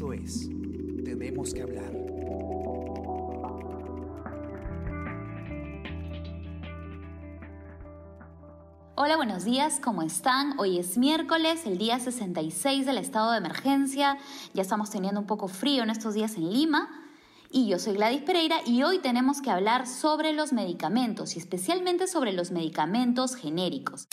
Esto es Tenemos que hablar. Hola, buenos días, ¿cómo están? Hoy es miércoles, el día 66 del estado de emergencia. Ya estamos teniendo un poco frío en estos días en Lima. Y yo soy Gladys Pereira y hoy tenemos que hablar sobre los medicamentos y especialmente sobre los medicamentos genéricos.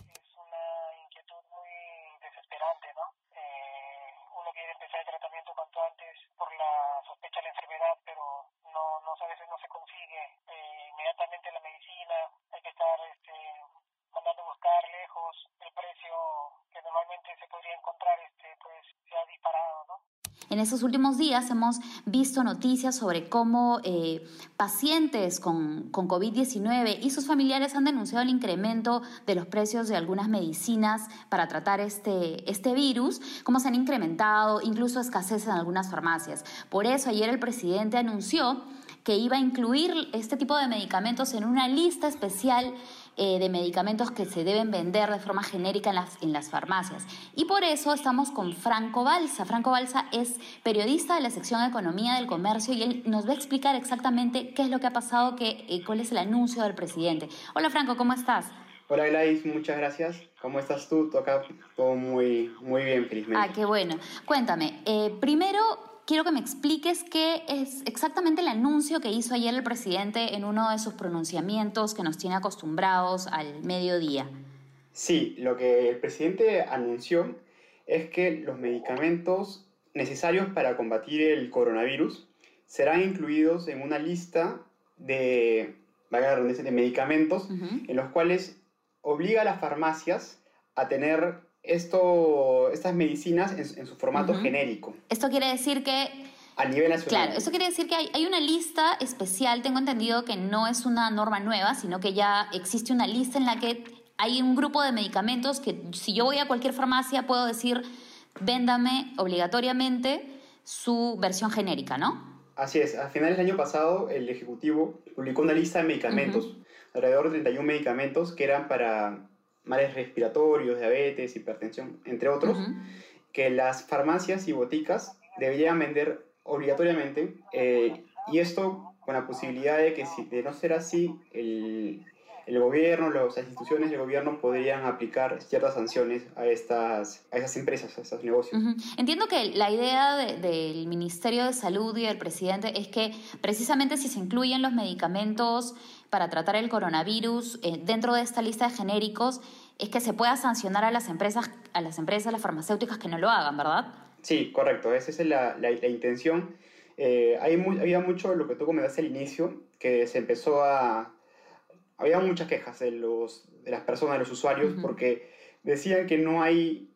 En estos últimos días hemos visto noticias sobre cómo eh, pacientes con, con COVID-19 y sus familiares han denunciado el incremento de los precios de algunas medicinas para tratar este, este virus, cómo se han incrementado, incluso escasez en algunas farmacias. Por eso ayer el presidente anunció que iba a incluir este tipo de medicamentos en una lista especial eh, de medicamentos que se deben vender de forma genérica en las, en las farmacias. Y por eso estamos con Franco Balsa. Franco Balsa es periodista de la sección Economía del Comercio y él nos va a explicar exactamente qué es lo que ha pasado, qué, eh, cuál es el anuncio del presidente. Hola Franco, ¿cómo estás? Hola Gladys, muchas gracias. ¿Cómo estás tú? Toca todo muy, muy bien, felizmente. Ah, qué bueno. Cuéntame, eh, primero quiero que me expliques qué es exactamente el anuncio que hizo ayer el presidente en uno de sus pronunciamientos que nos tiene acostumbrados al mediodía. Sí, lo que el presidente anunció es que los medicamentos necesarios para combatir el coronavirus serán incluidos en una lista de, de medicamentos en los cuales obliga a las farmacias a tener esto, estas medicinas en, su formato genérico. Esto quiere decir que... A nivel nacional. Claro, esto quiere decir que hay, hay, una lista especial, tengo entendido que no es una norma nueva, sino que ya existe una lista en la que hay un grupo de medicamentos que si yo voy a cualquier farmacia puedo decir, véndame obligatoriamente su versión genérica, ¿no? Así es, a finales del año pasado el Ejecutivo publicó una lista de medicamentos, alrededor de 31 medicamentos que eran para males respiratorios, diabetes, hipertensión, entre otros, que las farmacias y boticas deberían vender obligatoriamente. Eh, y esto con la posibilidad de que si de no ser así, el, el gobierno, las instituciones del gobierno podrían aplicar ciertas sanciones a estas, a esas empresas, a estos negocios. Entiendo que la idea del Ministerio de Salud y del presidente es que precisamente si se incluyen los medicamentos para tratar el coronavirus eh, dentro de esta lista de genéricos, es que se pueda sancionar a las empresas, a las empresas, las farmacéuticas que no lo hagan, ¿verdad? Sí, correcto, esa es la, la, intención. Eh, hay había mucho lo que tú comentaste al inicio, que se empezó a había muchas quejas de, los, de las personas, de los usuarios, porque decían que no hay,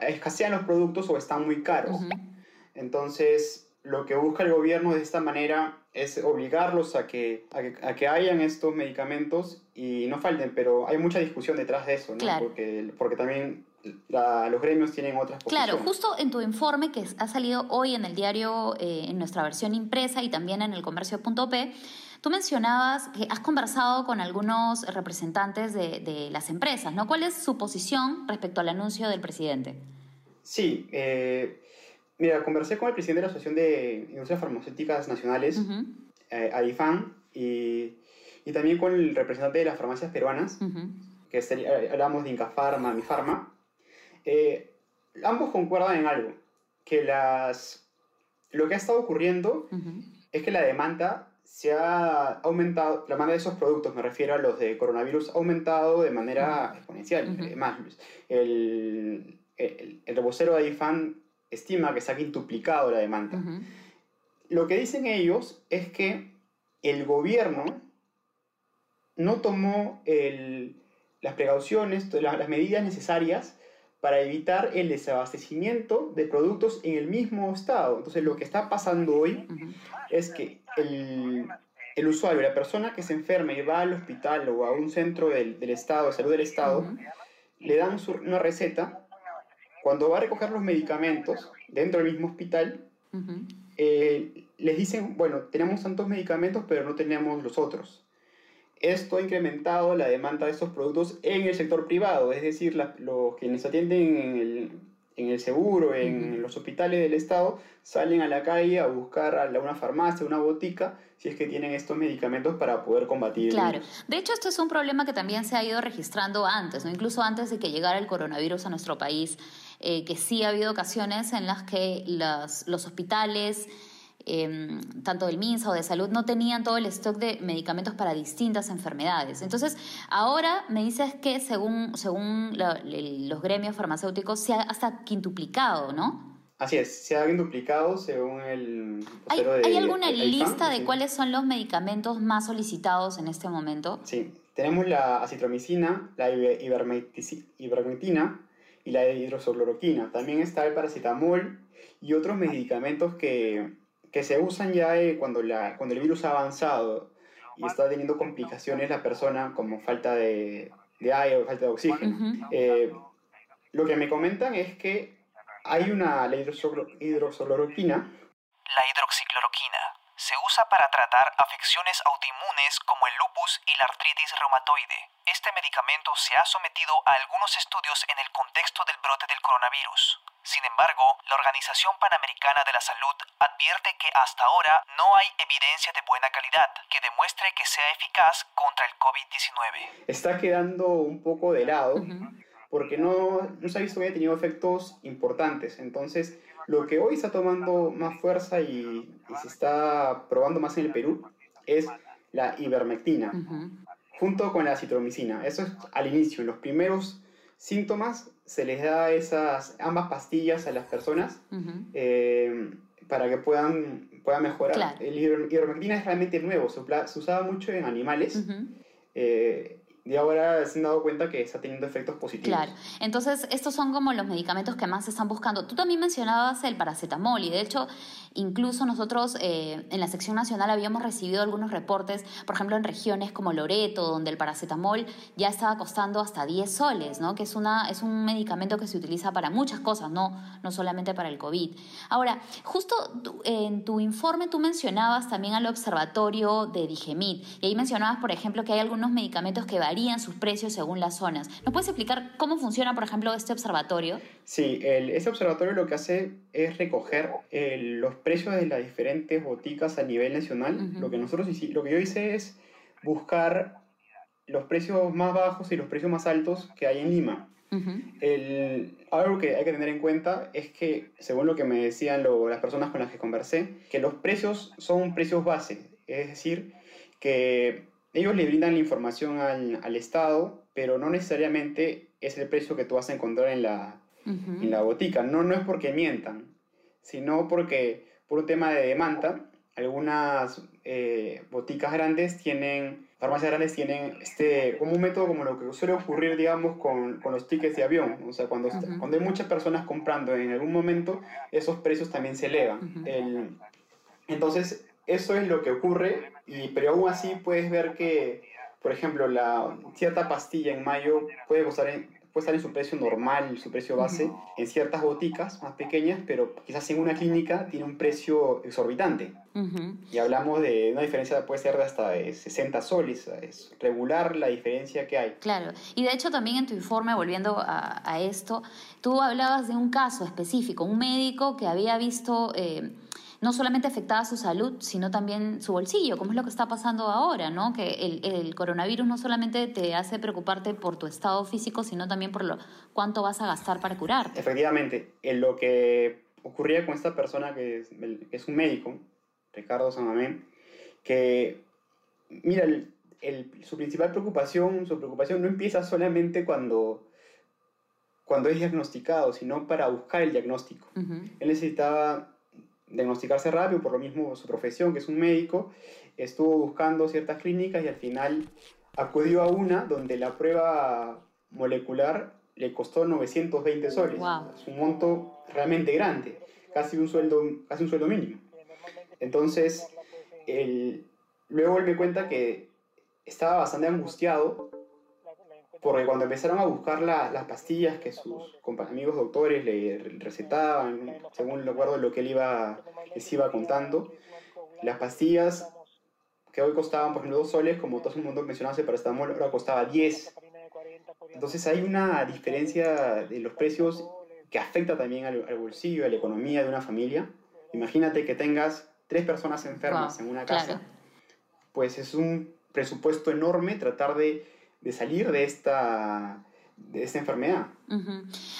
escasean los productos o están muy caros. Entonces, lo que busca el gobierno de esta manera es obligarlos a que, a que, hayan estos medicamentos y no falten, pero hay mucha discusión detrás de eso, ¿no? Porque, porque también los gremios tienen otras posiciones. Claro, justo en tu informe que ha salido hoy en el diario, eh, en nuestra versión impresa y también en el comercio.p, Tú mencionabas que has conversado con algunos representantes de, las empresas, ¿no? ¿Cuál es su posición respecto al anuncio del presidente? Sí, eh, mira, conversé con el presidente de la Asociación de Industrias Farmacéuticas Nacionales, eh, ADIFAN, y, y, también con el representante de las farmacias peruanas, que eh, hablamos de Incafarma, Mifarma. Eh, ambos concuerdan en algo, que las, lo que ha estado ocurriendo es que la demanda se ha aumentado, la demanda de esos productos, me refiero a los de coronavirus, ha aumentado de manera exponencial. Además, el, el, el rebocero de IFAN estima que se ha quintuplicado la demanda. Lo que dicen ellos es que el gobierno no tomó el, las precauciones, las medidas necesarias para evitar el desabastecimiento de productos en el mismo estado. Entonces lo que está pasando hoy es que el, el, usuario, la persona que se enferma y va al hospital o a un centro del, del estado, de salud del estado, le dan una receta. Cuando va a recoger los medicamentos dentro del mismo hospital, eh, les dicen, bueno, tenemos tantos medicamentos, pero no tenemos los otros. Esto ha incrementado la demanda de estos productos en el sector privado, es decir, los quienes atienden en en el seguro, en los hospitales del Estado, salen a la calle a buscar a una farmacia, una botica, si es que tienen estos medicamentos para poder combatir. Claro, de hecho esto es un problema que también se ha ido registrando antes, ¿no? incluso antes de que llegara el coronavirus a nuestro país, eh, que sí ha habido ocasiones en las que los hospitales Em, tanto del MINSA o de salud, no tenían todo el stock de medicamentos para distintas enfermedades. Entonces, ahora me dices que según, según los gremios farmacéuticos se ha hasta quintuplicado, ¿no? Así es, se ha quintuplicado según el... ¿Hay, ¿hay alguna lista de cuáles son los medicamentos más solicitados en este momento? Sí, tenemos la acitromicina, la ivermectina y la hidroxicloroquina. También está el paracetamol y otros medicamentos que que se usan ya eh, cuando, la, cuando el virus ha avanzado y está teniendo complicaciones la persona como falta de, de aire o falta de oxígeno. Eh, lo que me comentan es que hay una, la hidroxicloroquina. La hidroxicloroquina se usa para tratar afecciones autoinmunes como el lupus y la artritis reumatoide. Este medicamento se ha sometido a algunos estudios en el contexto del brote del coronavirus. Sin embargo, la Organización Panamericana de la Salud advierte que hasta ahora no hay evidencia de buena calidad que demuestre que sea eficaz contra el COVID-19. Está quedando un poco de lado porque no, no se ha visto que haya tenido efectos importantes. Entonces, lo que hoy está tomando más fuerza y, se está probando más en el Perú es la ivermectina, junto con la citromicina. Eso es al inicio, en los primeros síntomas se les da esas ambas pastillas a las personas eh, para que puedan, puedan mejorar. El ivermectina es realmente nuevo, se, usaba mucho en animales y ahora se han dado cuenta que está teniendo efectos positivos. Claro, entonces estos son como los medicamentos que más se están buscando. Tú también mencionabas el paracetamol y de hecho incluso nosotros eh, en la sección nacional habíamos recibido algunos reportes, por ejemplo en regiones como Loreto, donde el paracetamol ya estaba costando hasta 10 soles, ¿no? que es, una, es un medicamento que se utiliza para muchas cosas, no, no solamente para el COVID. Ahora, justo en tu informe tú mencionabas también al observatorio de Digemit y ahí mencionabas, por ejemplo, que hay algunos medicamentos que varían sus precios según las zonas. ¿Nos puedes explicar cómo funciona, por ejemplo, este observatorio? Sí, el, este observatorio lo que hace es recoger los precios de las diferentes boticas a nivel nacional. Lo que nosotros lo que yo hice es buscar los precios más bajos y los precios más altos que hay en Lima. el, algo que hay que tener en cuenta es que, según lo que me decían las personas con las que conversé, que los precios son precios base, es decir, que ellos le brindan la información al, al, Estado, pero no necesariamente es el precio que tú vas a encontrar en la, en la botica. No, no es porque mientan, sino porque por un tema de demanda, algunas eh, boticas grandes tienen, farmacias grandes tienen este, como un método como lo que suele ocurrir, digamos, con, con los tickets de avión. O sea, cuando, cuando hay muchas personas comprando en algún momento, esos precios también se elevan. El, entonces, eso es lo que ocurre, y, pero aún así puedes ver que, por ejemplo, la cierta pastilla en mayo puede costar en, puede en su precio normal, su precio base, en ciertas boticas más pequeñas, pero quizás en una clínica tiene un precio exorbitante. Y hablamos de una diferencia, puede ser de hasta de 60 soles, es regular la diferencia que hay. Claro, y de hecho también en tu informe, volviendo a, a esto, tú hablabas de un caso específico, un médico que había visto... Eh, no solamente afectaba su salud, sino también su bolsillo, como es lo que está pasando ahora, ¿no? Que el, el, coronavirus no solamente te hace preocuparte por tu estado físico, sino también por lo cuánto vas a gastar para curarte. Efectivamente, en lo que ocurría con esta persona que es, es un médico, Ricardo Samamé, que, mira, el, su principal preocupación, su preocupación no empieza solamente cuando cuando es diagnosticado, sino para buscar el diagnóstico. Él necesitaba diagnosticarse rápido, por lo mismo su profesión, que es un médico, estuvo buscando ciertas clínicas y al final acudió a una donde la prueba molecular le costó 920 soles. Es un monto realmente grande, casi un sueldo, casi un sueldo mínimo. Entonces, luego él me cuenta que estaba bastante angustiado porque cuando empezaron a buscar las pastillas que sus amigos doctores le recetaban, según recuerdo lo que él iba, les iba contando, las pastillas que hoy costaban, por ejemplo, dos soles, como todo el mundo mencionaba, el paracetamol ahora costaba 10. Entonces hay una diferencia de los precios que afecta también al, bolsillo, a la economía de una familia. Imagínate que tengas tres personas enfermas en una casa. Pues es un presupuesto enorme tratar de, de salir de esta, de esta enfermedad.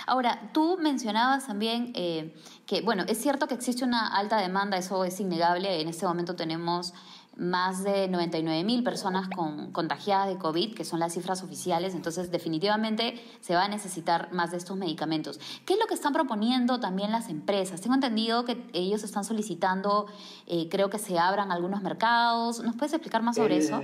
Ahora, tú mencionabas también eh, que, bueno, es cierto que existe una alta demanda, eso es innegable. En este momento tenemos más de 99 mil personas con, contagiadas de COVID, que son las cifras oficiales, entonces definitivamente se va a necesitar más de estos medicamentos. ¿Qué es lo que están proponiendo también las empresas? Tengo entendido que ellos están solicitando, eh, creo que se abran algunos mercados. ¿Nos puedes explicar más sobre eso?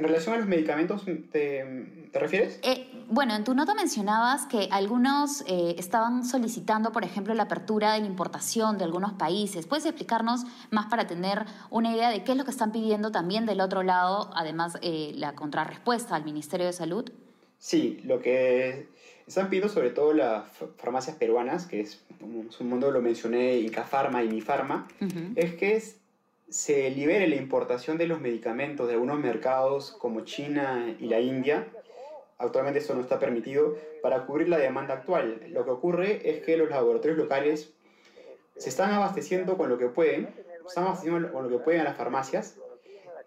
En relación a los medicamentos, ¿te, refieres? Eh, bueno, en tu nota mencionabas que algunos eh, estaban solicitando, por ejemplo, la apertura de la importación de algunos países. ¿Puedes explicarnos más para tener una idea de qué es lo que están pidiendo también del otro lado, además eh, la contrarrespuesta al Ministerio de Salud? Sí, lo que están pidiendo sobre todo las farmacias peruanas, que es un mundo, lo mencioné, Incafarma y Mifarma, es que es se libere la importación de los medicamentos de algunos mercados como China y la India, actualmente eso no está permitido, para cubrir la demanda actual. Lo que ocurre es que los laboratorios locales se están abasteciendo con lo que pueden, están abasteciendo con lo que pueden a las farmacias,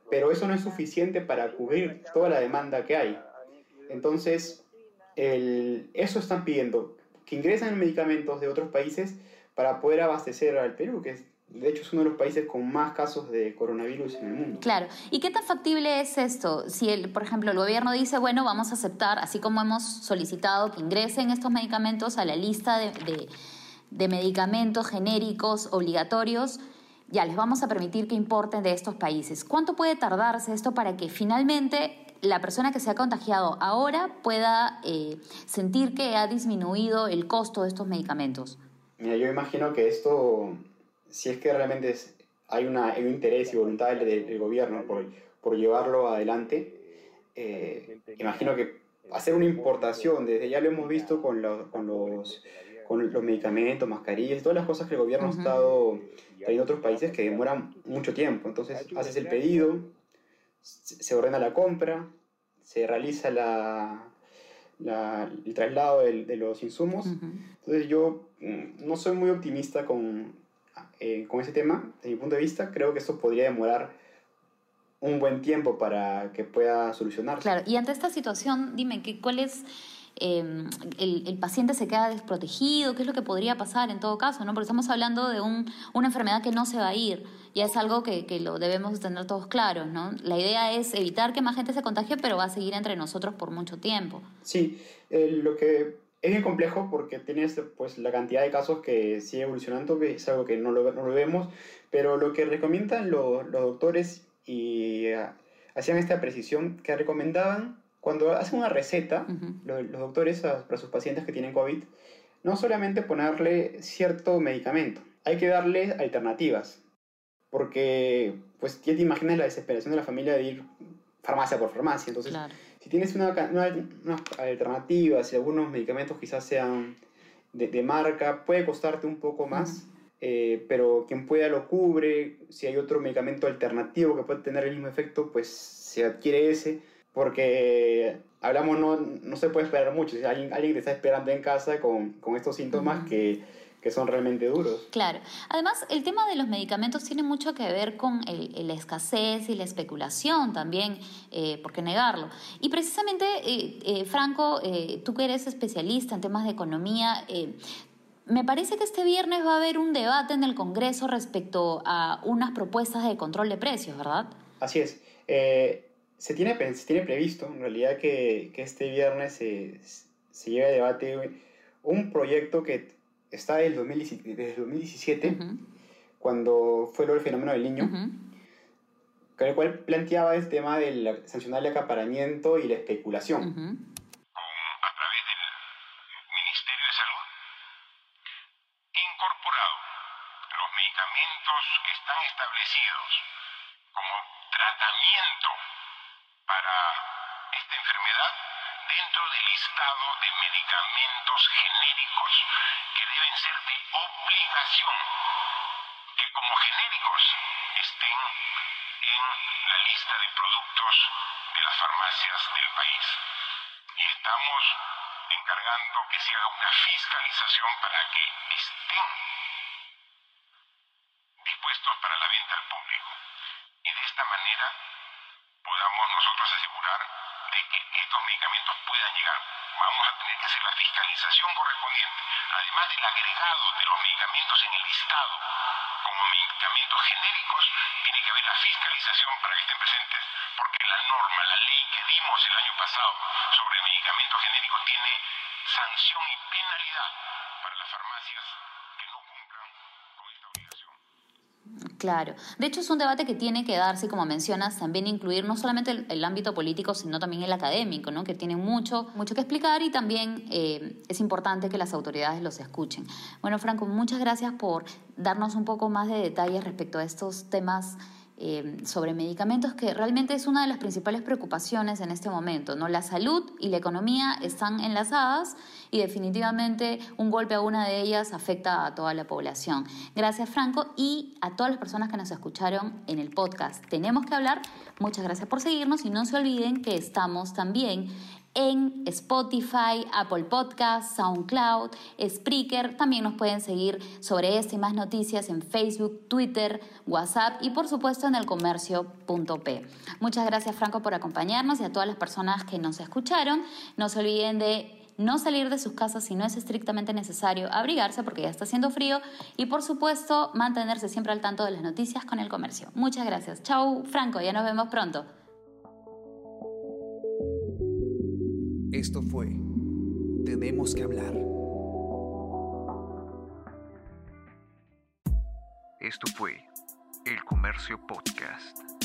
pero eso no es suficiente para cubrir toda la demanda que hay. Entonces, eso están pidiendo, que ingresen medicamentos de otros países para poder abastecer al Perú, que es de hecho, es uno de los países con más casos de coronavirus en el mundo. Claro. ¿Y qué tan factible es esto? Si, el, por ejemplo, el gobierno dice, bueno, vamos a aceptar, así como hemos solicitado que ingresen estos medicamentos a la lista de, de, medicamentos genéricos obligatorios, ya les vamos a permitir que importen de estos países. ¿Cuánto puede tardarse esto para que finalmente la persona que se ha contagiado ahora pueda eh, sentir que ha disminuido el costo de estos medicamentos? Mira, yo imagino que esto si es que realmente hay, una, un interés y voluntad del, gobierno por, por, llevarlo adelante, eh, imagino que hacer una importación, desde ya lo hemos visto con, con, los, con los medicamentos, mascarillas, todas las cosas que el gobierno ha estado trayendo otros países que demoran mucho tiempo. Entonces haces el pedido, se ordena la compra, se realiza la, el traslado de, de los insumos. Entonces yo mm, no soy muy optimista con, eh, con ese tema, desde mi punto de vista, creo que esto podría demorar un buen tiempo para que pueda solucionarse. Claro, y ante esta situación, dime, que, ¿cuál es... Em, el, paciente se queda desprotegido, qué es lo que podría pasar en todo caso, ¿no? Porque estamos hablando de un, una enfermedad que no se va a ir, ya es algo que, que, lo debemos tener todos claros, ¿no? La idea es evitar que más gente se contagie, pero va a seguir entre nosotros por mucho tiempo. Sí, eh, lo que es bien complejo porque tienes pues, la cantidad de casos que sigue evolucionando, que es algo que no lo, no lo vemos, pero lo que recomiendan los, los doctores y uh, hacían esta precisión que recomendaban cuando hacen una receta, los, los, doctores para sus pacientes que tienen COVID, no solamente ponerle cierto medicamento, hay que darle alternativas, porque pues ya te imaginas la desesperación de la familia de ir farmacia por farmacia, entonces... Claro si tienes una, una, alternativa, si algunos medicamentos quizás sean de, marca, puede costarte un poco más, eh, pero quien pueda lo cubre. Si hay otro medicamento alternativo que puede tener el mismo efecto, pues se adquiere ese, porque hablamos, no, no se puede esperar mucho. Si alguien, alguien te está esperando en casa con, con estos síntomas que que son realmente duros. Claro. Además, el tema de los medicamentos tiene mucho que ver con la escasez y la especulación también, eh, por qué negarlo. Y precisamente, eh, eh, Franco, tú que eres especialista en temas de economía, me parece que este viernes va a haber un debate en el Congreso respecto a unas propuestas de control de precios, ¿verdad? Así es. se, tiene, se tiene previsto, en realidad, que, que este viernes se, se lleve a debate un proyecto que está desde el 2017, cuando fue del fenómeno del niño, con el cual planteaba el tema del sancionar el acaparamiento y la especulación. A través del Ministerio de Salud, incorporado los medicamentos que están establecidos como tratamiento para esta enfermedad dentro del listado de medicamentos genéricos que ser de obligación, que como genéricos estén en la lista de productos de las farmacias del país. Y estamos encargando que se haga una fiscalización para que estén dispuestos para la venta al público. Y de esta manera podamos nosotros asegurar de que estos medicamentos puedan llegar. Vamos a hacer la fiscalización correspondiente, además del agregado de los medicamentos en el listado. Como medicamentos genéricos, tiene que haber la fiscalización para que estén presentes, porque la norma, la ley que dimos el año pasado sobre medicamentos genéricos tiene sanción y penalidad para las farmacias que no cumplan con esta obligación. Claro. De hecho, es un debate que tiene que darse, como mencionas, también incluir no solamente el, ámbito político, sino también el académico, ¿no? que tiene mucho, mucho que explicar y también eh, es importante que las autoridades los escuchen. Bueno, Franco, muchas gracias por darnos un poco más de detalles respecto a estos temas eh, sobre medicamentos, que realmente es una de las principales preocupaciones en este momento. ¿no? La salud y la economía están enlazadas y definitivamente un golpe a una de ellas afecta a toda la población. Gracias Franco y a todas las personas que nos escucharon en el podcast. Tenemos que hablar. Muchas gracias por seguirnos y no se olviden que estamos también en Spotify, Apple Podcasts, SoundCloud, Spreaker. También nos pueden seguir sobre este y más noticias en Facebook, Twitter, WhatsApp y por supuesto en el comercio.p. Muchas gracias Franco por acompañarnos y a todas las personas que nos escucharon. No se olviden de no salir de sus casas si no es estrictamente necesario, abrigarse porque ya está haciendo frío y por supuesto mantenerse siempre al tanto de las noticias con el comercio. Muchas gracias. Chau Franco, ya nos vemos pronto. Esto fue Tenemos que hablar. Esto fue El Comercio Podcast.